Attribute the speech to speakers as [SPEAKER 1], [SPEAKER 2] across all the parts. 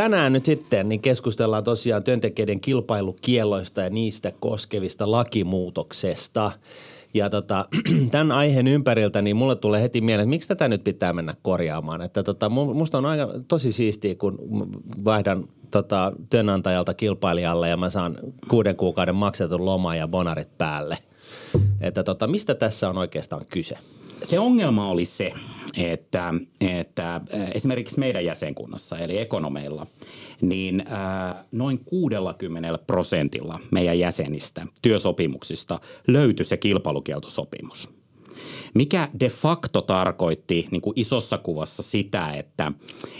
[SPEAKER 1] tänään nyt sitten niin keskustellaan tosiaan työntekijöiden kilpailukielloista ja niistä koskevista lakimuutoksesta. Ja tota, tämän aiheen ympäriltä niin mulle tulee heti mieleen, että miksi tätä nyt pitää mennä korjaamaan. Että tota, musta on aika tosi siistiä, kun vaihdan tota, työnantajalta kilpailijalle ja mä saan kuuden kuukauden maksetun loma ja bonarit päälle. Että tota, mistä tässä on oikeastaan kyse?
[SPEAKER 2] Se ongelma oli se, että, että esimerkiksi meidän jäsenkunnassa, eli ekonomeilla, niin noin 60 prosentilla meidän jäsenistä työsopimuksista löytyi se kilpailukieltosopimus. Mikä de facto tarkoitti niin kuin isossa kuvassa sitä, että,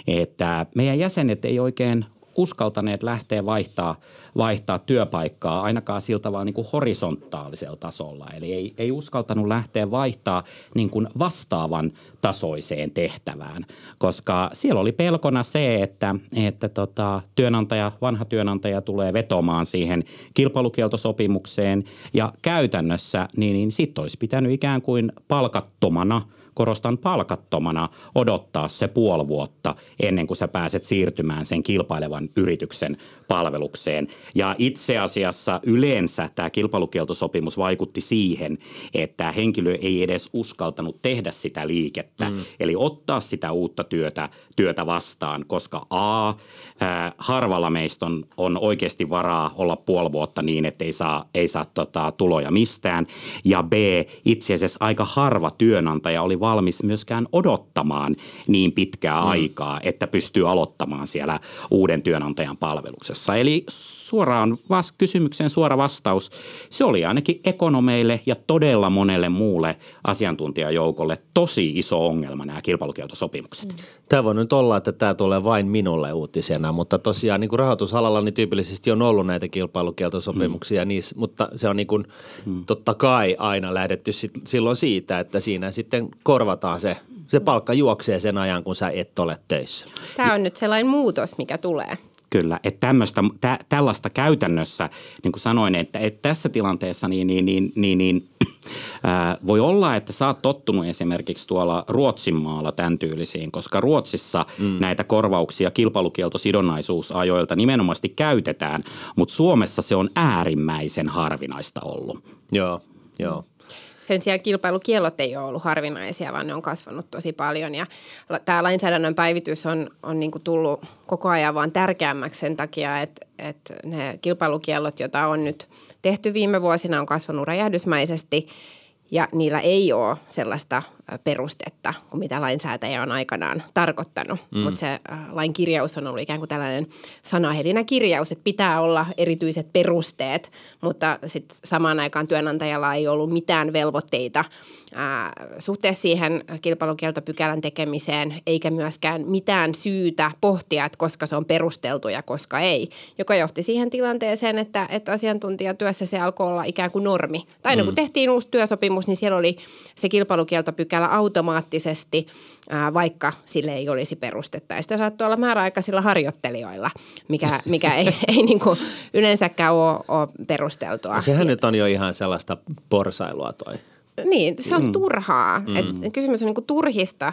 [SPEAKER 2] että meidän jäsenet ei oikein uskaltaneet lähteä vaihtaa, vaihtaa työpaikkaa ainakaan siltä vaan niin kuin horisontaalisella tasolla. Eli ei, ei uskaltanut lähteä vaihtaa niin kuin vastaavan tasoiseen tehtävään, koska siellä oli pelkona se, että, että tota, työnantaja, vanha työnantaja tulee vetomaan siihen kilpailukieltosopimukseen ja käytännössä niin, niin sitten olisi pitänyt ikään kuin palkattomana – korostan palkattomana odottaa se puoli vuotta ennen kuin sä pääset siirtymään sen kilpailevan yrityksen palvelukseen. Ja itse asiassa yleensä tämä kilpailukieltosopimus vaikutti siihen, että henkilö ei edes uskaltanut tehdä sitä liikettä, mm. eli ottaa sitä uutta työtä, työtä vastaan, koska A, ää, harvalla meistä on, on oikeasti varaa olla puoli vuotta niin, että ei saa, ei saa tota, tuloja mistään, ja B, itse asiassa aika harva työnantaja oli valmis myöskään odottamaan niin pitkää mm. aikaa, että pystyy aloittamaan siellä uuden työnantajan palveluksessa. Eli suoraan vas- kysymykseen suora vastaus. Se oli ainakin ekonomeille ja todella monelle muulle asiantuntijajoukolle tosi iso ongelma nämä kilpailukieltosopimukset. Mm.
[SPEAKER 1] Tämä voi nyt olla, että tämä tulee vain minulle uutisena, mutta tosiaan niin kuin rahoitusalalla niin tyypillisesti on ollut näitä kilpailukieltosopimuksia, mm. niissä, mutta se on niin kuin, mm. totta kai aina lähdetty sit, silloin siitä, että siinä sitten korvataan se, se palkka juoksee sen ajan, kun sä et ole töissä.
[SPEAKER 3] Tämä on nyt sellainen muutos, mikä tulee.
[SPEAKER 2] Kyllä, että tämmöistä, tä, tällaista käytännössä, niin kuin sanoin, että, että tässä tilanteessa niin, niin, niin, niin, niin ää, voi olla, että sä oot tottunut esimerkiksi tuolla Ruotsin maalla tämän tyylisiin, koska Ruotsissa mm. näitä korvauksia kilpailukieltosidonnaisuusajoilta nimenomaan käytetään, mutta Suomessa se on äärimmäisen harvinaista ollut.
[SPEAKER 1] Joo, joo.
[SPEAKER 3] Sen sijaan kilpailukiellot ei ole ollut harvinaisia, vaan ne on kasvanut tosi paljon. Ja tämä lainsäädännön päivitys on, on niin kuin tullut koko ajan vaan tärkeämmäksi sen takia, että, että ne kilpailukiellot, joita on nyt tehty viime vuosina, on kasvanut räjähdysmäisesti – ja niillä ei ole sellaista perustetta kuin mitä lainsäätäjä on aikanaan tarkoittanut. Mm. Mutta se lain kirjaus on ollut ikään kuin tällainen sanahelinä kirjaus, että pitää olla erityiset perusteet, mutta sitten samaan aikaan työnantajalla ei ollut mitään velvoitteita ää, suhteessa siihen kilpailukieltopykälän tekemiseen, eikä myöskään mitään syytä pohtia, että koska se on perusteltu ja koska ei, joka johti siihen tilanteeseen, että, että asiantuntijatyössä se alkoi olla ikään kuin normi. Tai mm. kun tehtiin uusi työsopimus, niin siellä oli se kilpailukieltopykälä automaattisesti, ää, vaikka sille ei olisi perustetta. Ja sitä saattoi olla määräaikaisilla harjoittelijoilla, mikä, mikä ei, ei niin kuin yleensäkään ole, ole perusteltua. No
[SPEAKER 1] sehän nyt on jo ihan sellaista porsailua toi.
[SPEAKER 3] Niin, se on mm. turhaa. Mm. Et kysymys on niin kuin turhista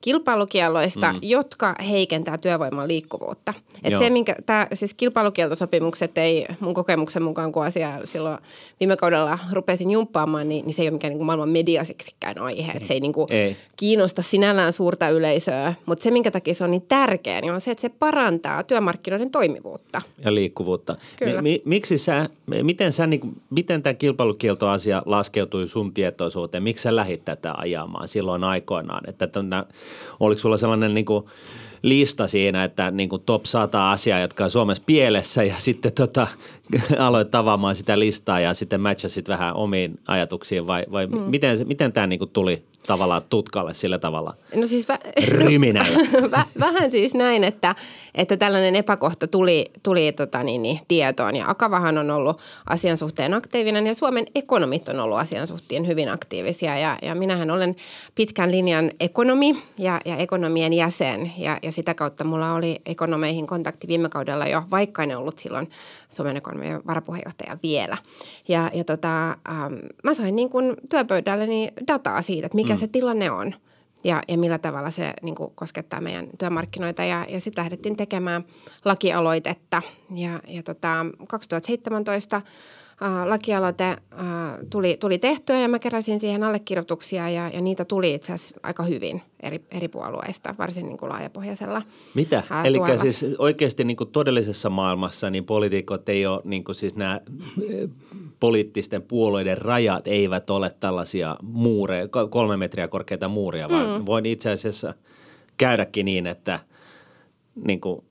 [SPEAKER 3] kilpailukielloista, mm. jotka heikentää työvoiman liikkuvuutta. Et se, minkä, tää, siis kilpailukieltosopimukset ei mun kokemuksen mukaan, kun asia silloin viime kaudella rupesin jumppaamaan, niin, niin se ei ole mikään niin kuin maailman mediaseksikään aihe. Et se ei, niin kuin ei kiinnosta sinällään suurta yleisöä, mutta se, minkä takia se on niin tärkeä, niin on se, että se parantaa työmarkkinoiden toimivuutta.
[SPEAKER 1] Ja liikkuvuutta. Kyllä. Mi- miksi sä, miten, sä, niin, miten tämä kilpailukieltoasia laskeutui sun tietoisuuteen? Miksi sä lähit tätä ajamaan silloin aikoinaan? Että tämän, oliko sulla sellainen niin kuin lista siinä, että niin kuin top 100 asiaa, jotka on Suomessa pielessä ja sitten tota, aloit tavaamaan sitä listaa ja sitten matchasit vähän omiin ajatuksiin vai, vai mm. miten, miten tämä niin kuin tuli tavallaan tutkalle sillä tavalla no siis vä- ryminällä?
[SPEAKER 3] Vä- vähän siis näin, että, että tällainen epäkohta tuli, tuli tota niin, niin, tietoon. Ja Akavahan on ollut asian suhteen aktiivinen ja Suomen ekonomit on ollut asian suhteen hyvin aktiivisia. Ja, ja minähän olen pitkän linjan ekonomi ja, ja ekonomien jäsen ja, ja sitä kautta mulla oli ekonomeihin kontakti viime kaudella jo, vaikka en ollut silloin Suomen ekonomian varapuheenjohtaja vielä. Ja, ja tota, ähm, mä sain niin kuin työpöydälleni dataa siitä, että mikä mm. se tilanne on ja, ja millä tavalla se niin kuin koskettaa meidän työmarkkinoita. Ja, ja sitten lähdettiin tekemään lakialoitetta. Ja, ja tota, 2017 ää, lakialoite ää, tuli, tuli tehtyä ja mä keräsin siihen allekirjoituksia ja, ja niitä tuli itse asiassa aika hyvin eri, eri puolueista, varsin niin kuin laajapohjaisella
[SPEAKER 1] Mitä? Eli siis oikeasti niin kuin todellisessa maailmassa niin poliitikot ei ole, niin kuin siis nämä poliittisten puolueiden rajat eivät ole tällaisia muureja, kolme metriä korkeita muuria, vaan mm. voin itse asiassa käydäkin niin, että niin kuin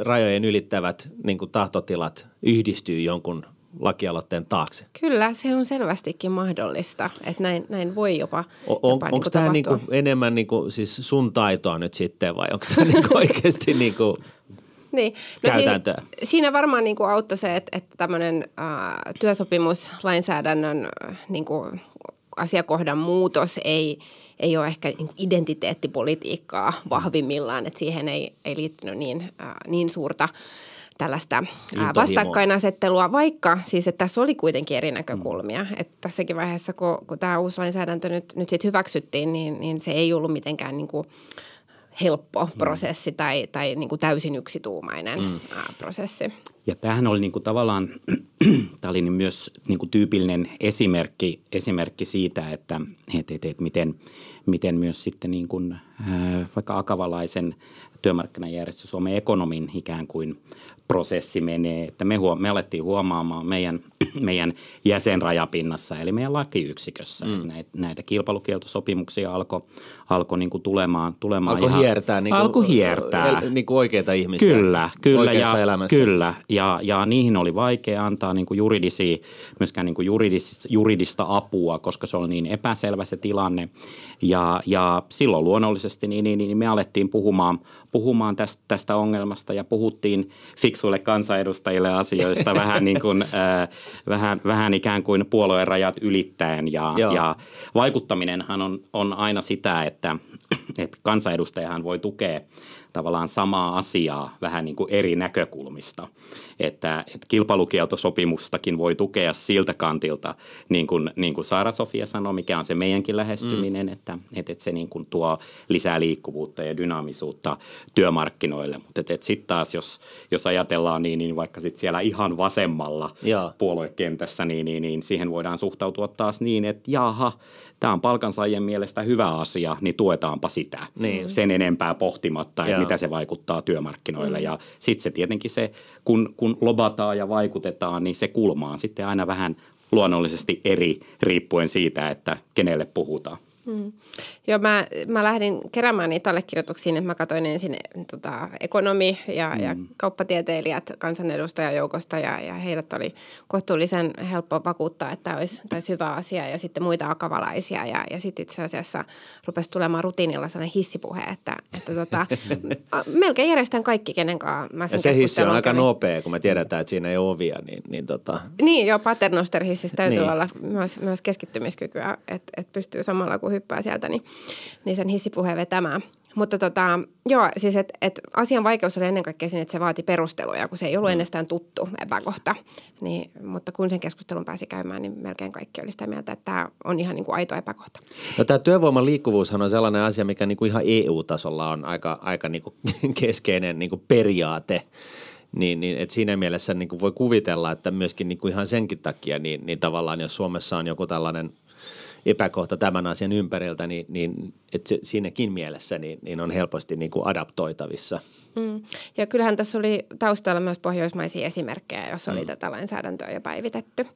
[SPEAKER 1] rajojen ylittävät niin kuin tahtotilat yhdistyy jonkun lakialoitteen taakse.
[SPEAKER 3] Kyllä, se on selvästikin mahdollista, että näin, näin voi jopa,
[SPEAKER 1] on, jopa Onko niin tämä niin kuin enemmän niin kuin, siis sun taitoa nyt sitten vai onko tämä niin oikeasti niin kuin niin. No käytäntöä? Siinä,
[SPEAKER 3] siinä varmaan niin kuin auttoi se, että, että tämmöinen äh, työsopimuslainsäädännön äh, niin kuin asiakohdan muutos ei – ei ole ehkä niin identiteettipolitiikkaa vahvimmillaan, että siihen ei, ei liittynyt niin, äh, niin suurta tällaista vastakkainasettelua, vaikka siis, että tässä oli kuitenkin eri näkökulmia. Mm. Että tässäkin vaiheessa, kun, kun tämä uusi lainsäädäntö nyt, nyt sitten hyväksyttiin, niin, niin se ei ollut mitenkään niin kuin helppo mm. prosessi tai, tai niin kuin täysin yksituumainen mm. prosessi.
[SPEAKER 2] Ja tämähän oli niin kuin tavallaan, tämä oli myös niin kuin tyypillinen esimerkki, esimerkki siitä, että, että, että, että miten, miten myös sitten niin kuin, vaikka akavalaisen työmarkkinajärjestö Suomen ekonomin ikään kuin prosessi menee, että me, huom- me alettiin huomaamaan meidän, meidän jäsenrajapinnassa, eli meidän lakiyksikössä. Mm. Näitä, näitä kilpailukieltosopimuksia alkoi alko niin kuin tulemaan, tulemaan
[SPEAKER 1] alko
[SPEAKER 2] ihan,
[SPEAKER 1] hiertää, niin kuin,
[SPEAKER 2] alko hiertää.
[SPEAKER 1] Niin kuin oikeita ihmisiä
[SPEAKER 2] kyllä, kyllä, ja, elämässä. Kyllä, ja, ja niihin oli vaikea antaa niin kuin juridisia, myöskään niin kuin juridis, juridista apua, koska se oli niin epäselvä se tilanne. Ja, ja silloin luonnollisesti niin, niin, niin me alettiin puhumaan, puhumaan tästä, tästä ongelmasta ja puhuttiin fiksuille kansanedustajille asioista vähän, niin kuin, äh, vähän, vähän ikään kuin puolueen rajat ylittäen. Ja, ja vaikuttaminenhan on, on aina sitä, että, että kansanedustajahan voi tukea tavallaan samaa asiaa vähän niin kuin eri näkökulmista. Että, että kilpailukieltosopimustakin voi tukea siltä kantilta, niin kuin, niin kuin Saara-Sofia sanoi, mikä on se meidänkin lähestyminen, mm. että, että, että se niin kuin tuo lisää liikkuvuutta ja dynaamisuutta työmarkkinoille. Mutta että, että sitten taas, jos, jos ajatellaan niin, niin vaikka sitten siellä ihan vasemmalla ja. puoluekentässä, niin, niin, niin siihen voidaan suhtautua taas niin, että jaha, tämä on palkansaajien mielestä hyvä asia, niin tuetaanpa sitä niin. sen enempää pohtimatta, että mitä se vaikuttaa työmarkkinoille. Mm. Ja sitten se tietenkin se, kun, kun lobataan ja vaikutetaan, niin se kulma on sitten aina vähän luonnollisesti eri riippuen siitä, että kenelle puhutaan.
[SPEAKER 3] Mm. Joo, mä, mä lähdin keräämään niitä allekirjoituksia, että mä katsoin ensin tota, ekonomi ja, mm. ja kauppatieteilijät kansanedustajajoukosta ja, ja heidät oli kohtuullisen helppo vakuuttaa, että tämä olisi, olisi hyvä asia ja sitten muita akavalaisia ja, ja sitten itse asiassa rupesi tulemaan rutiinilla sellainen hissipuhe, että, että tota, melkein järjestän kaikki, kenen kanssa mä sen
[SPEAKER 1] Ja se hissi on aika kävin. nopea, kun me tiedetään, että siinä ei ole ovia, niin, niin tota...
[SPEAKER 3] Niin, joo, paternoster-hississä täytyy niin. olla myös, myös keskittymiskykyä, että, että pystyy samalla kuin hyppää sieltä, niin, niin sen hissipuheen vetämään. Mutta tota, joo, siis että et asian vaikeus oli ennen kaikkea siinä, että se vaati perusteluja, kun se ei ollut mm. ennestään tuttu epäkohta. Niin, mutta kun sen keskustelun pääsi käymään, niin melkein kaikki oli sitä mieltä, että tämä on ihan niin kuin aito epäkohta.
[SPEAKER 1] No tämä työvoiman liikkuvuushan on sellainen asia, mikä niin kuin ihan EU-tasolla on aika, aika niin kuin keskeinen niin kuin periaate. Niin, niin että siinä mielessä niin kuin voi kuvitella, että myöskin niin kuin ihan senkin takia, niin, niin tavallaan jos Suomessa on joku tällainen – epäkohta tämän asian ympäriltä, niin, niin että se, siinäkin mielessä niin, niin on helposti niin kuin adaptoitavissa.
[SPEAKER 3] Mm. Ja kyllähän tässä oli taustalla myös pohjoismaisia esimerkkejä, joissa oli mm. tätä lainsäädäntöä jo päivitetty.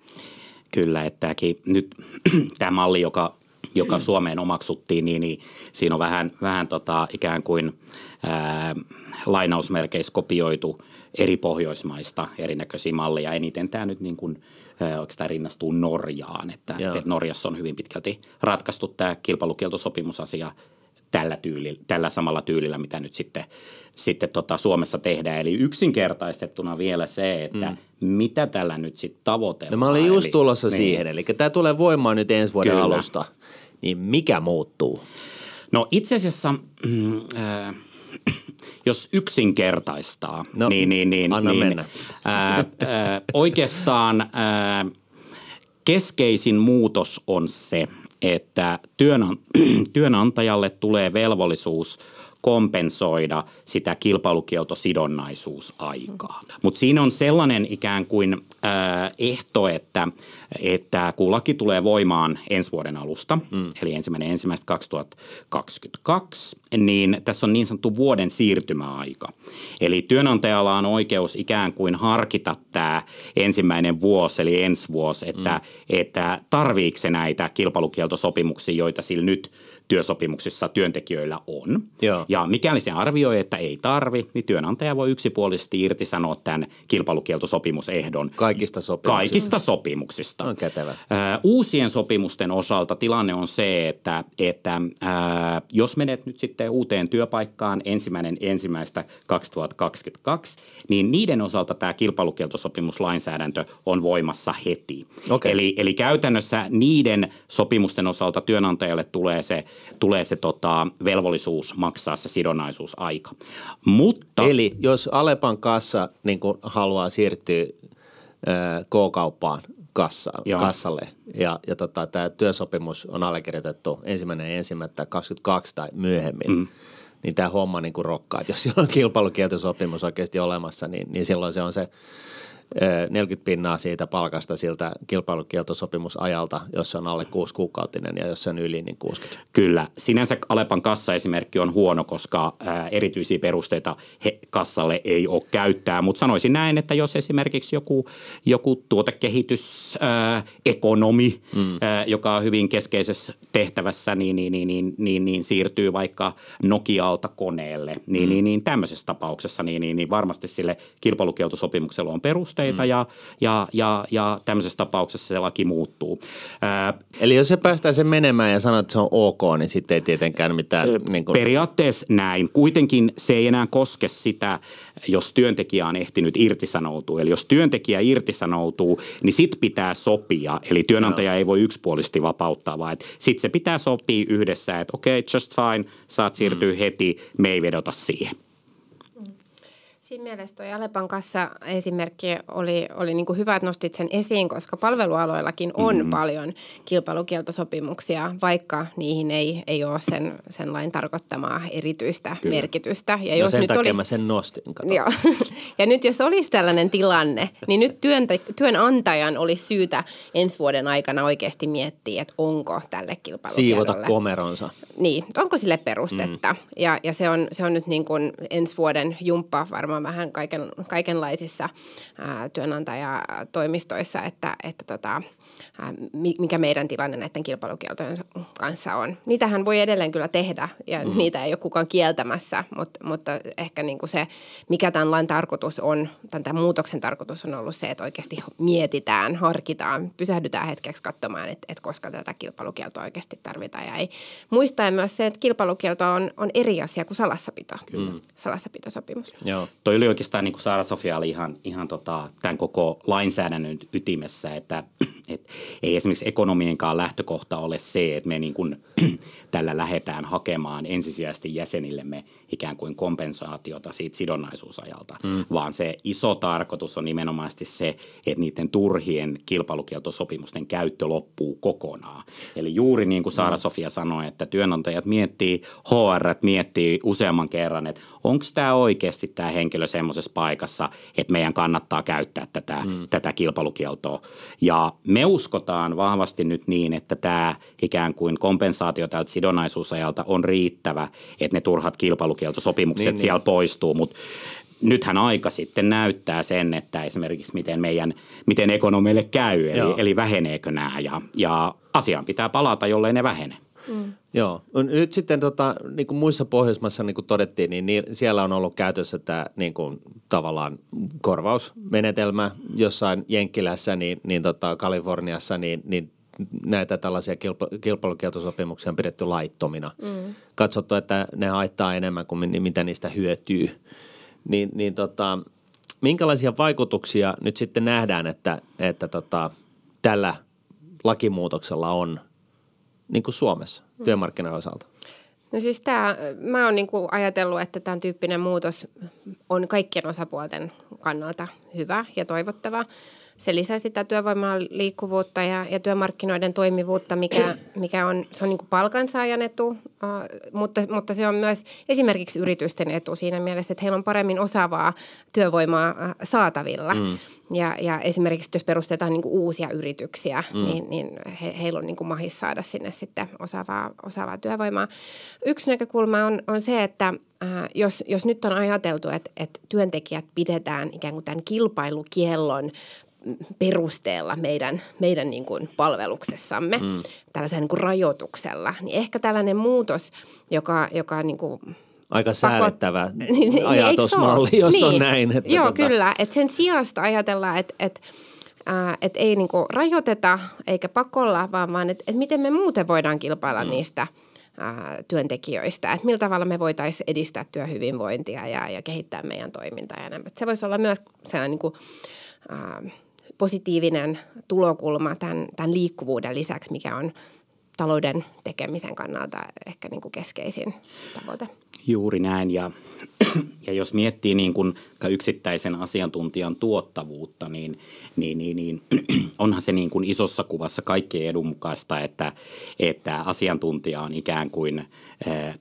[SPEAKER 2] Kyllä, että tämäkin, nyt tämä malli, joka, joka Suomeen omaksuttiin, niin, niin siinä on vähän, vähän tota, ikään kuin ää, lainausmerkeissä kopioitu eri pohjoismaista erinäköisiä malleja. Eniten tämä nyt niin kuin – oikeastaan rinnastuu Norjaan, että, että Norjassa on hyvin pitkälti ratkaistu tämä kilpailukieltosopimusasia tällä, tyyli, tällä samalla tyylillä, mitä nyt sitten, sitten tota Suomessa tehdään. Eli yksinkertaistettuna vielä se, että mm. mitä tällä nyt sitten tavoitellaan.
[SPEAKER 1] No mä olin just eli, tulossa niin. siihen, eli tämä tulee voimaan nyt ensi vuoden Kyllä. alusta. Niin mikä muuttuu?
[SPEAKER 2] No itse asiassa... Mm, äh, jos yksinkertaistaa, no, niin, niin, niin,
[SPEAKER 1] anna
[SPEAKER 2] niin
[SPEAKER 1] mennä.
[SPEAKER 2] Ää, ää, oikeastaan ää, keskeisin muutos on se, että työnantajalle tulee velvollisuus kompensoida sitä kilpailukieltosidonnaisuusaikaa. Mutta siinä on sellainen ikään kuin äh, ehto, että, että kun laki tulee voimaan ensi vuoden alusta, mm. eli ensimmäinen ensimmäistä 2022, niin tässä on niin sanottu vuoden siirtymäaika. Eli työnantajalla on oikeus ikään kuin harkita tämä ensimmäinen vuosi, eli ensi vuosi, että, mm. että tarviiko se näitä kilpailukieltosopimuksia, joita sillä nyt – työsopimuksissa työntekijöillä on. Joo. Ja mikäli se arvioi, että ei tarvi, niin työnantaja voi yksipuolisesti irtisanoa tämän kilpailukieltosopimusehdon.
[SPEAKER 1] Kaikista sopimuksista?
[SPEAKER 2] Kaikista sopimuksista.
[SPEAKER 1] On kätevä.
[SPEAKER 2] uusien sopimusten osalta tilanne on se, että, että ää, jos menet nyt sitten uuteen työpaikkaan ensimmäinen ensimmäistä 2022, niin niiden osalta tämä kilpailukieltosopimuslainsäädäntö on voimassa heti. Okay. Eli, eli käytännössä niiden sopimusten osalta työnantajalle tulee se tulee se tota, velvollisuus maksaa se sidonnaisuusaika.
[SPEAKER 1] Mutta, Eli jos Alepan kassa niin haluaa siirtyä K-kauppaan kassa, kassalle ja, ja tota, tämä työsopimus on allekirjoitettu ensimmäinen ensimmäistä 22 tai myöhemmin, mm. niin tämä homma niin kuin rokkaa. Että jos siellä on kilpailukieltosopimus oikeasti olemassa, niin, niin silloin se on se 40 pinnaa siitä palkasta siltä kilpailukieltosopimusajalta, jos se on alle 6 kuukautinen ja jos se on yli, niin 60.
[SPEAKER 2] Kyllä. Sinänsä Alepan kassaesimerkki on huono, koska erityisiä perusteita he, kassalle ei ole käyttää, mutta sanoisin näin, että jos esimerkiksi joku, joku tuotekehitys, ää, ekonomi, mm. ää, joka on hyvin keskeisessä tehtävässä, niin, niin, niin, niin, niin, niin siirtyy vaikka Nokialta koneelle, niin, mm. niin, niin tämmöisessä tapauksessa niin, niin, niin varmasti sille kilpailukieltosopimuksella on peruste perusteita mm. ja, ja, ja, ja tämmöisessä tapauksessa se laki muuttuu.
[SPEAKER 1] Ää, Eli jos se päästään sen menemään ja sanoo, että se on ok, niin sitten ei tietenkään mitään...
[SPEAKER 2] Niin kuin... Periaatteessa näin. Kuitenkin se ei enää koske sitä, jos työntekijä on ehtinyt irtisanoutua. Eli jos työntekijä irtisanoutuu, niin sit pitää sopia. Eli työnantaja no. ei voi yksipuolisesti vapauttaa, vaan sitten se pitää sopia yhdessä, että okei, okay, just fine, saat siirtyä mm. heti, me ei vedota siihen.
[SPEAKER 3] Siinä mielessä tuo Alepan kanssa esimerkki oli, oli niin kuin hyvä, että nostit sen esiin, koska palvelualoillakin on mm-hmm. paljon kilpailukieltosopimuksia, vaikka niihin ei, ei ole sen, sen lain tarkoittamaa erityistä Kyllä. merkitystä.
[SPEAKER 1] Ja no jos sen nyt takia olisi... mä sen nostin.
[SPEAKER 3] Joo. ja nyt jos olisi tällainen tilanne, niin nyt työnte... työnantajan olisi syytä ensi vuoden aikana oikeasti miettiä, että onko tälle kilpailukielolle.
[SPEAKER 1] Siivota komeronsa.
[SPEAKER 3] Niin, onko sille perustetta. Mm. Ja, ja se, on, se on nyt niin kuin ensi vuoden jumppa varmaan varmaan vähän kaiken, kaikenlaisissa ää, työnantajatoimistoissa, että, että tota, mikä meidän tilanne näiden kilpailukieltojen kanssa on. Niitähän voi edelleen kyllä tehdä ja mm. niitä ei ole kukaan kieltämässä, mutta, mutta ehkä niin kuin se, mikä tämän lain tarkoitus on, tämän muutoksen tarkoitus on ollut se, että oikeasti mietitään, harkitaan, pysähdytään hetkeksi katsomaan, että, että koska tätä kilpailukieltoa oikeasti tarvitaan. Ja ei muistaen myös se, että kilpailukielto on, on eri asia kuin salassapito, kyllä. Mm. salassapitosopimus.
[SPEAKER 2] Joo, toi oli oikeastaan niin kuin Saara Sofia oli ihan, ihan tota, tämän koko lainsäädännön ytimessä, että, että ei esimerkiksi ekonomienkaan lähtökohta ole se, että me niin kuin tällä lähdetään hakemaan ensisijaisesti jäsenillemme ikään kuin kompensaatiota siitä sidonnaisuusajalta, mm. vaan se iso tarkoitus on nimenomaan se, että niiden turhien kilpailukieltosopimusten käyttö loppuu kokonaan. Eli juuri niin kuin Saara-Sofia sanoi, että työnantajat miettii, HR miettii useamman kerran, että onko tämä oikeasti tämä henkilö semmoisessa paikassa, että meidän kannattaa käyttää tätä, mm. tätä kilpailukieltoa. Ja me uskotaan vahvasti nyt niin, että tämä ikään kuin kompensaatio tältä sidonnaisuusajalta on riittävä, että ne turhat kilpailukieltosopimukset niin, siellä niin. poistuu, mutta nythän aika sitten näyttää sen, että esimerkiksi miten meidän, miten ekonomeille käy, eli, eli väheneekö nämä ja, ja asiaan pitää palata, jollei ne vähene.
[SPEAKER 1] Mm. Joo. Nyt sitten tota, niin kuin muissa Pohjoismaissa niin kuin todettiin, niin, niin siellä on ollut käytössä tämä niin kuin, tavallaan korvausmenetelmä jossain Jenkkilässä, niin, niin tota, Kaliforniassa, niin, niin näitä tällaisia kilpa, kilpailukieltosopimuksia on pidetty laittomina. Mm. Katsottu, että ne haittaa enemmän kuin mitä niistä hyötyy. Niin, niin tota, minkälaisia vaikutuksia nyt sitten nähdään, että, että tota, tällä lakimuutoksella on niin kuin Suomessa työmarkkinoiden osalta?
[SPEAKER 3] No siis tämä, mä oon niin ajatellut, että tämän tyyppinen muutos on kaikkien osapuolten kannalta hyvä ja toivottava. Se lisää sitä työvoiman liikkuvuutta ja, ja työmarkkinoiden toimivuutta, mikä, mikä on, se on niin kuin palkansaajan etu, uh, mutta, mutta se on myös esimerkiksi yritysten etu siinä mielessä, että heillä on paremmin osaavaa työvoimaa saatavilla. Mm. Ja, ja esimerkiksi jos perustetaan niin uusia yrityksiä, mm. niin, niin he, heillä on niin kuin mahis saada sinne sitten osaavaa, osaavaa työvoimaa. Yksi näkökulma on, on se, että äh, jos, jos nyt on ajateltu, että, että työntekijät pidetään ikään kuin tämän kilpailukiellon perusteella meidän, meidän niin kuin palveluksessamme, mm. tällaisen niin kuin rajoituksella, niin ehkä tällainen muutos, joka, joka niin kuin
[SPEAKER 1] aika säädettävä niin, niin, niin ajatusmalli, jos niin. on näin.
[SPEAKER 3] Että Joo, tota... kyllä. Että sen sijasta ajatellaan, että, että äh, et ei niinku rajoiteta eikä pakolla, vaan, vaan että et miten me muuten voidaan kilpailla mm. niistä työntekijöistä. Että millä tavalla me voitaisiin edistää työhyvinvointia ja, ja kehittää meidän toimintaa. Ja näin. Se voisi olla myös sellainen niinku, äh, positiivinen tulokulma tämän, tämän liikkuvuuden lisäksi, mikä on talouden tekemisen kannalta ehkä niin kuin keskeisin tavoite.
[SPEAKER 2] Juuri näin ja, ja jos miettii niin kuin yksittäisen asiantuntijan tuottavuutta, niin, niin, niin, niin onhan se niin kuin isossa kuvassa kaikkien edun mukaista, että, että asiantuntija on ikään kuin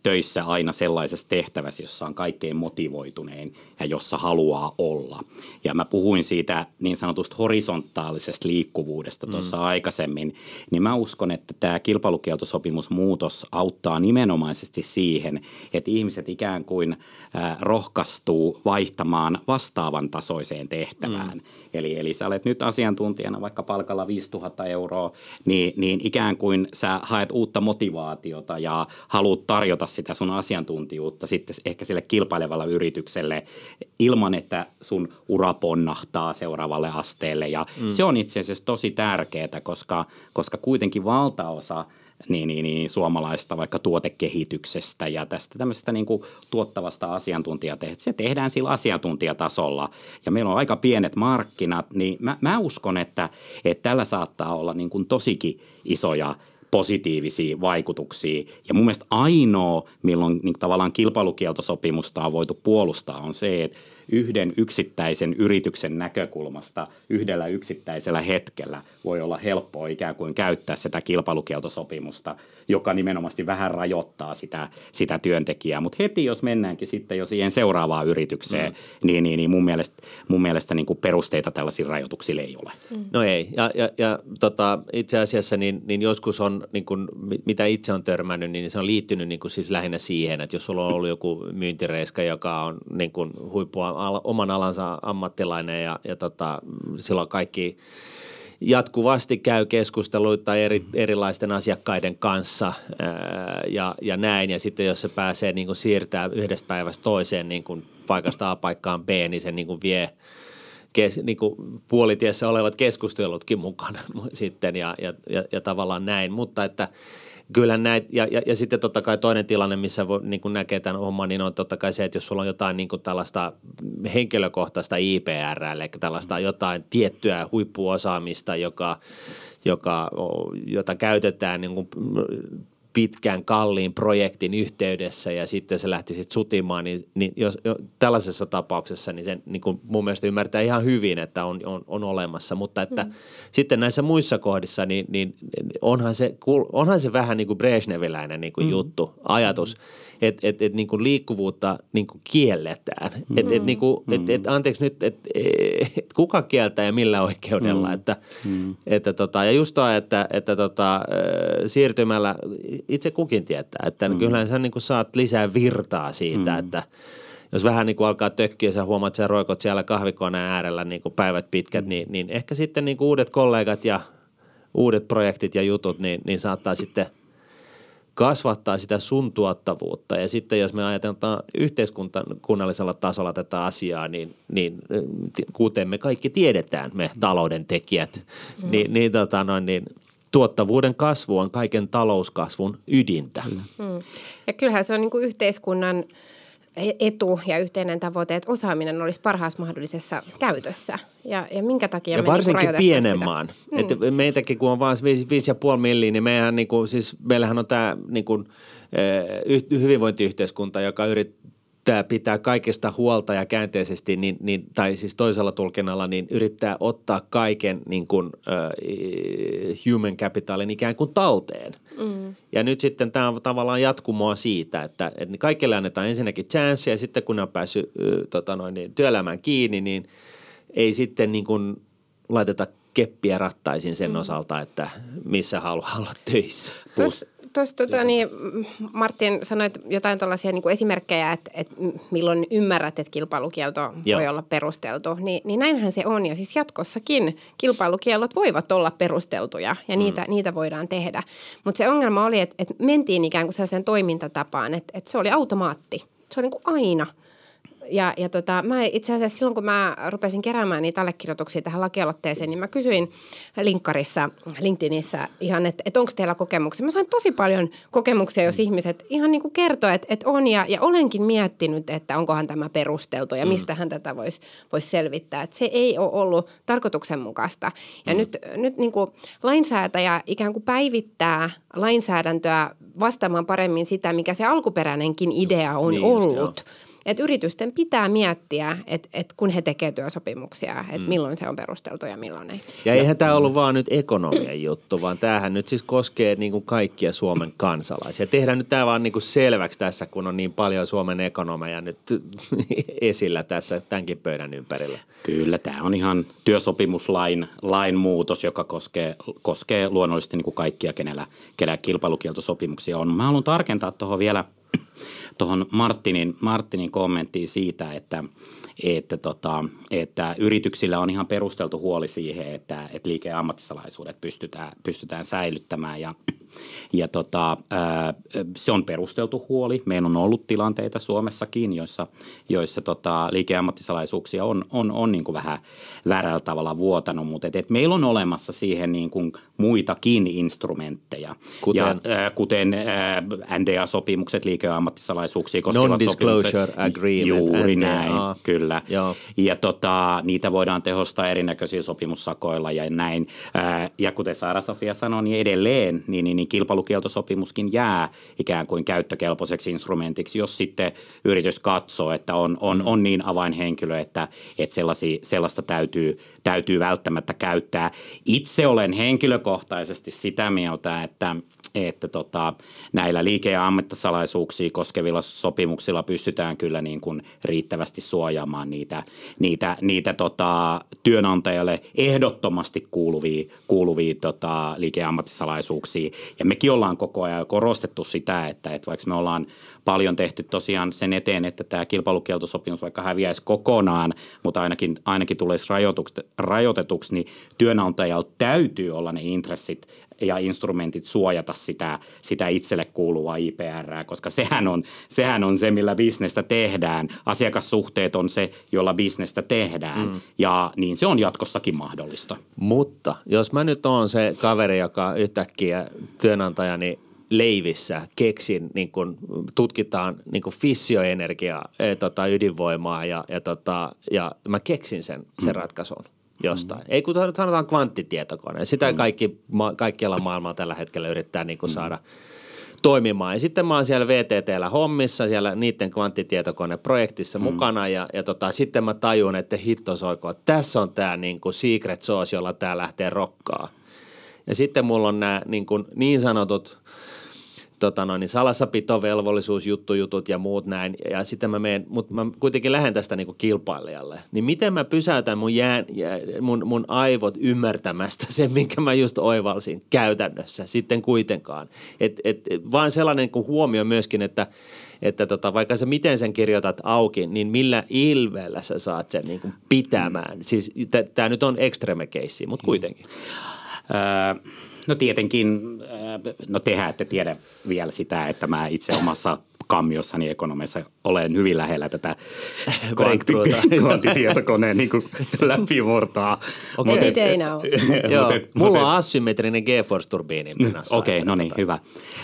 [SPEAKER 2] töissä aina sellaisessa tehtävässä, jossa on kaikkein motivoitunein ja jossa haluaa olla. Ja mä puhuin siitä niin sanotusta horisontaalisesta liikkuvuudesta tuossa mm. aikaisemmin, niin mä uskon, että tämä kilpailukieltosopimusmuutos auttaa nimenomaisesti siihen, että ihmiset ikään kuin rohkaistuu vaihtamaan vastaavan tasoiseen tehtävään. Mm. Eli, eli sä olet nyt asiantuntijana vaikka palkalla 5000 euroa, niin, niin ikään kuin sä haet uutta motivaatiota ja haluat tarjota sitä sun asiantuntijuutta sitten ehkä sille kilpailevalle yritykselle ilman, että sun ura ponnahtaa seuraavalle asteelle. Ja mm. se on itse asiassa tosi tärkeää, koska, koska kuitenkin valtaosa – niin, niin, niin, suomalaista vaikka tuotekehityksestä ja tästä tämmöisestä niin kuin tuottavasta asiantuntijatehtävästä. Se tehdään sillä asiantuntijatasolla ja meillä on aika pienet markkinat, niin mä, mä uskon, että, että tällä saattaa olla niin kuin tosikin isoja positiivisia vaikutuksia. Ja mun mielestä ainoa, milloin niin tavallaan kilpailukieltosopimusta on voitu puolustaa, on se, että yhden yksittäisen yrityksen näkökulmasta yhdellä yksittäisellä hetkellä voi olla helppoa ikään kuin käyttää sitä kilpailukieltosopimusta, joka nimenomaan vähän rajoittaa sitä, sitä työntekijää. Mutta heti jos mennäänkin sitten jo siihen seuraavaan yritykseen, mm. niin, niin, niin mun mielestä, mun mielestä niin kuin perusteita tällaisille rajoituksille ei ole.
[SPEAKER 1] Mm. No ei, ja, ja, ja tota, itse asiassa niin, niin joskus on, niin kuin, mitä itse on törmännyt, niin se on liittynyt niin kuin siis lähinnä siihen, että jos sulla on ollut joku myyntireiska, joka on niin kuin huippua al, oman alansa ammattilainen ja, ja tota, silloin kaikki jatkuvasti käy keskusteluita eri, mm-hmm. erilaisten asiakkaiden kanssa ää, ja, ja näin. Ja sitten jos se pääsee niin kuin siirtää yhdestä päivästä toiseen niin kuin paikasta A paikkaan B, niin se niin kuin vie kes, niin kuin puolitiessä olevat keskustelutkin mukana sitten ja, ja, ja, ja tavallaan näin. Mutta että kyllä näitä, ja, ja, ja sitten totta kai toinen tilanne, missä voi, niin kuin näkee tämän homman, niin on totta kai se, että jos sulla on jotain niin kuin tällaista henkilökohtaista IPR, eli tällaista jotain tiettyä huippuosaamista, joka, joka, jota käytetään niin kuin pitkän kalliin projektin yhteydessä ja sitten se lähti sitten sutimaan, niin, niin jos, jo, tällaisessa tapauksessa niin sen niin kuin mun mielestä ymmärtää ihan hyvin, että on, on, on olemassa, mutta että mm. sitten näissä muissa kohdissa niin, niin onhan, se, onhan se vähän niin kuin Brezhneviläinen niin kuin mm. juttu, ajatus, mm että et, et, niin kuin liikkuvuutta niin kuin kielletään. Mm. Et, et, niin kuin, et, et, anteeksi nyt, että et, kuka kieltää ja millä oikeudella. Mm. Että, mm. että, tota, ja just toi, että, että tota, siirtymällä itse kukin tietää, että mm. kyllähän sä niin kuin saat lisää virtaa siitä, mm. että jos vähän niin kuin alkaa tökkiä, sä huomaat, että sä roikot siellä kahvikoneen äärellä niin kuin päivät pitkät, mm. niin, niin ehkä sitten niin kuin uudet kollegat ja uudet projektit ja jutut, niin, niin saattaa sitten – kasvattaa sitä sun tuottavuutta. Ja sitten jos me ajatellaan yhteiskunnallisella tasolla tätä asiaa, niin, niin kuten me kaikki tiedetään, me talouden tekijät, mm. niin, niin, tota noin, niin tuottavuuden kasvu on kaiken talouskasvun ydintä. Mm.
[SPEAKER 3] Ja kyllähän se on niin kuin yhteiskunnan etu ja yhteinen tavoite, että osaaminen olisi parhaassa mahdollisessa käytössä. Ja, ja minkä takia ja
[SPEAKER 1] me niinku varsinkin niin pienen maan. Mm. Että meitäkin kun on vain 5,5 milliä, niin meidän, niin kuin, siis, meillähän on tämä niin kuin, hyvinvointiyhteiskunta, joka yrit, tämä pitää kaikesta huolta ja käänteisesti, niin, niin, tai siis toisella tulkinnalla, niin yrittää ottaa kaiken niin kuin, uh, human capitalin ikään kuin talteen. Mm. Ja nyt sitten tämä on tavallaan jatkumoa siitä, että, että kaikille annetaan ensinnäkin chance ja sitten kun ne on päässyt uh, tota noin, niin työelämään kiinni, niin ei sitten niin kuin laiteta keppiä rattaisin sen mm. osalta, että missä haluaa olla töissä.
[SPEAKER 3] Tuossa tuossa tota, niin, Martin sanoit jotain tuollaisia niin esimerkkejä, että, että milloin ymmärrät, että kilpailukielto Joo. voi olla perusteltu. Niin, niin näinhän se on ja siis jatkossakin kilpailukielot voivat olla perusteltuja ja mm. niitä, niitä voidaan tehdä. Mutta se ongelma oli, että, että mentiin ikään kuin sellaiseen toimintatapaan, että, että se oli automaatti. Se oli niin kuin aina – ja, ja tota, mä itse asiassa silloin, kun mä rupesin keräämään niitä allekirjoituksia tähän lakialoitteeseen, niin mä kysyin linkkarissa, LinkedInissä ihan, että, että onko teillä kokemuksia. Mä sain tosi paljon kokemuksia, jos mm. ihmiset ihan niin kuin kertoo, että, että on. Ja, ja olenkin miettinyt, että onkohan tämä perusteltu ja mm. mistä hän tätä voisi vois selvittää. Että se ei ole ollut tarkoituksenmukaista. Ja mm. nyt, nyt niin kuin lainsäätäjä ikään kuin päivittää lainsäädäntöä vastaamaan paremmin sitä, mikä se alkuperäinenkin idea on niin ollut. Just, että yritysten pitää miettiä, että, että kun he tekevät työsopimuksia, että mm. milloin se on perusteltu ja milloin ei.
[SPEAKER 1] Ja eihän tämä ollut vaan nyt ekonomian juttu, vaan tämähän nyt siis koskee niin kuin kaikkia Suomen kansalaisia. Tehdään nyt tämä vaan niin kuin selväksi tässä, kun on niin paljon Suomen ekonomeja nyt esillä tässä tämänkin pöydän ympärillä.
[SPEAKER 2] Kyllä, tämä on ihan työsopimuslain lain muutos, joka koskee, koskee luonnollisesti niin kuin kaikkia, kenellä, kenellä kilpailukieltosopimuksia on. Mä haluan tarkentaa tuohon vielä – tuohon Martinin, Martinin kommenttiin siitä, että, että, tota, että yrityksillä on ihan perusteltu huoli siihen, että, että liike- ja ammattisalaisuudet pystytään, pystytään säilyttämään. Ja ja tota, se on perusteltu huoli. Meillä on ollut tilanteita Suomessakin, joissa, joissa tota, liikeammattisalaisuuksia on, on, on niin kuin vähän väärällä tavalla vuotanut, mutta et, et meillä on olemassa siihen niin kuin muitakin instrumentteja. Kuten, ja, äh, kuten äh, NDA-sopimukset, liikeammattisalaisuuksia koskevat
[SPEAKER 1] Non-disclosure agreement.
[SPEAKER 2] Juuri NDA. näin, kyllä. Joo. Ja tota, niitä voidaan tehostaa erinäköisillä sopimussakoilla ja näin. Äh, ja kuten Saara-Sofia sanoi, niin edelleen niin, niin, niin kilpailukieltosopimuskin jää ikään kuin käyttökelpoiseksi instrumentiksi, jos sitten yritys katsoo, että on, on, on niin avainhenkilö, että, että sellaista täytyy, täytyy välttämättä käyttää. Itse olen henkilökohtaisesti sitä mieltä, että että tota, näillä liike- ja ammattisalaisuuksia koskevilla sopimuksilla pystytään kyllä niin kuin riittävästi suojaamaan niitä, niitä, niitä tota, työnantajalle ehdottomasti kuuluvia, kuuluvia tota, liike- ja ammattisalaisuuksia. Ja mekin ollaan koko ajan korostettu sitä, että, että vaikka me ollaan paljon tehty tosiaan sen eteen, että tämä kilpailukieltosopimus vaikka häviäisi kokonaan, mutta ainakin, ainakin tulisi rajoitetuksi, niin työnantajalla täytyy olla ne intressit ja instrumentit suojata sitä, sitä itselle kuuluvaa IPR, koska sehän on, sehän on se, millä bisnestä tehdään. Asiakassuhteet on se, jolla bisnestä tehdään mm. ja niin se on jatkossakin mahdollista.
[SPEAKER 1] Mutta jos mä nyt oon se kaveri, joka yhtäkkiä työnantajani leivissä keksin, niin kun tutkitaan niin kun fissioenergiaa, e, tota, ydinvoimaa ja, ja, tota, ja mä keksin sen, sen mm. ratkaisun jostain. Mm. Ei kun sanotaan kvanttitietokone. Sitä mm. kaikki, ma, kaikkialla maailmalla tällä hetkellä yrittää niin kuin mm. saada toimimaan. Ja sitten mä oon siellä VTTllä hommissa, siellä niiden kvanttitietokoneprojektissa mm. mukana ja, ja tota, sitten mä tajun, että hitto soiko, tässä on tämä niin kuin secret sauce, jolla tämä lähtee rokkaa. Ja sitten mulla on nämä niin, kuin niin sanotut tota noin, niin salassapitovelvollisuus, juttujutut ja muut näin. Ja sitten mä menen, mutta mä kuitenkin lähden tästä niin kuin kilpailijalle. Niin miten mä pysäytän mun, jään, mun, mun aivot ymmärtämästä sen, minkä mä just oivalsin käytännössä sitten kuitenkaan. Et, et, vaan sellainen kuin huomio myöskin, että että tota, vaikka sä miten sen kirjoitat auki, niin millä ilveellä sä saat sen niin kuin pitämään. Siis tämä nyt on extreme case, mutta kuitenkin.
[SPEAKER 2] Öö, No tietenkin, äh, no tehdään, että tiedä vielä sitä, että mä itse omassa kammiossani ekonomissa olen hyvin lähellä tätä kvanttitietokoneen niin läpimurtaa.
[SPEAKER 3] Okay. Any day now.
[SPEAKER 1] Joo, mulla on asymmetrinen GeForce-turbiini.
[SPEAKER 2] Okei, okay, no niin, tota... hyvä.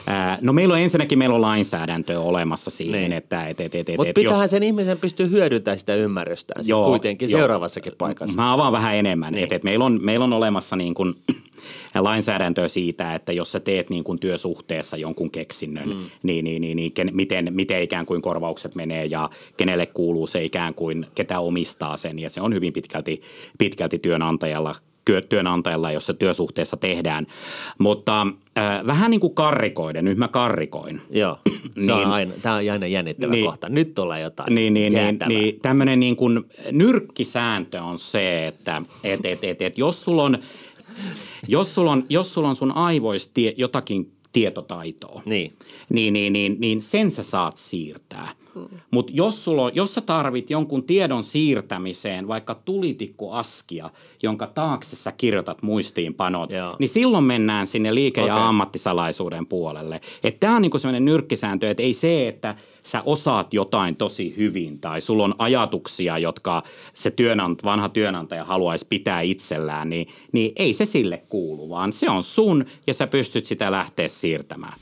[SPEAKER 2] Äh, no meillä on ensinnäkin meillä on lainsäädäntö olemassa siihen, niin. että... Et, et, et,
[SPEAKER 1] et, Mutta pitäähän jos... sen ihmisen pystyä hyödyntämään sitä ymmärrystä Joo, kuitenkin jo. seuraavassakin paikassa.
[SPEAKER 2] Mä avaan vähän enemmän. Niin. Et, et meillä, on, meillä on olemassa niin kuin lainsäädäntöä siitä, että jos sä teet niin kuin työsuhteessa jonkun keksinnön, mm. niin, niin, niin, niin miten, miten ikään kuin korvaukset menee ja kenelle kuuluu se ikään kuin, ketä omistaa sen. Ja se on hyvin pitkälti, pitkälti työnantajalla työnantajalla, jos se työsuhteessa tehdään. Mutta äh, vähän niin kuin karrikoiden, nyt mä karrikoin.
[SPEAKER 1] Joo, se niin, on aina, tämä on aina jännittävä niin, kohta. Nyt tulee jotain
[SPEAKER 2] Niin, niin, niin, niin tämmöinen niin kuin nyrkkisääntö on se, että et, et, et, et, jos sulla on jos sulla on, jos sulla on sun aivoista jotakin tietotaitoa, niin. Niin, niin, niin, niin sen sä saat siirtää. Mutta jos, jos sä tarvit jonkun tiedon siirtämiseen, vaikka tulitikkuaskia, jonka taakse sä kirjoitat muistiinpanot, Joo. niin silloin mennään sinne liike- ja okay. ammattisalaisuuden puolelle. Tämä on niinku sellainen nyrkkisääntö, että ei se, että sä osaat jotain tosi hyvin tai sulla on ajatuksia, jotka se työnant, vanha työnantaja haluaisi pitää itsellään, niin, niin ei se sille kuulu, vaan se on sun ja sä pystyt sitä lähteä siirtämään.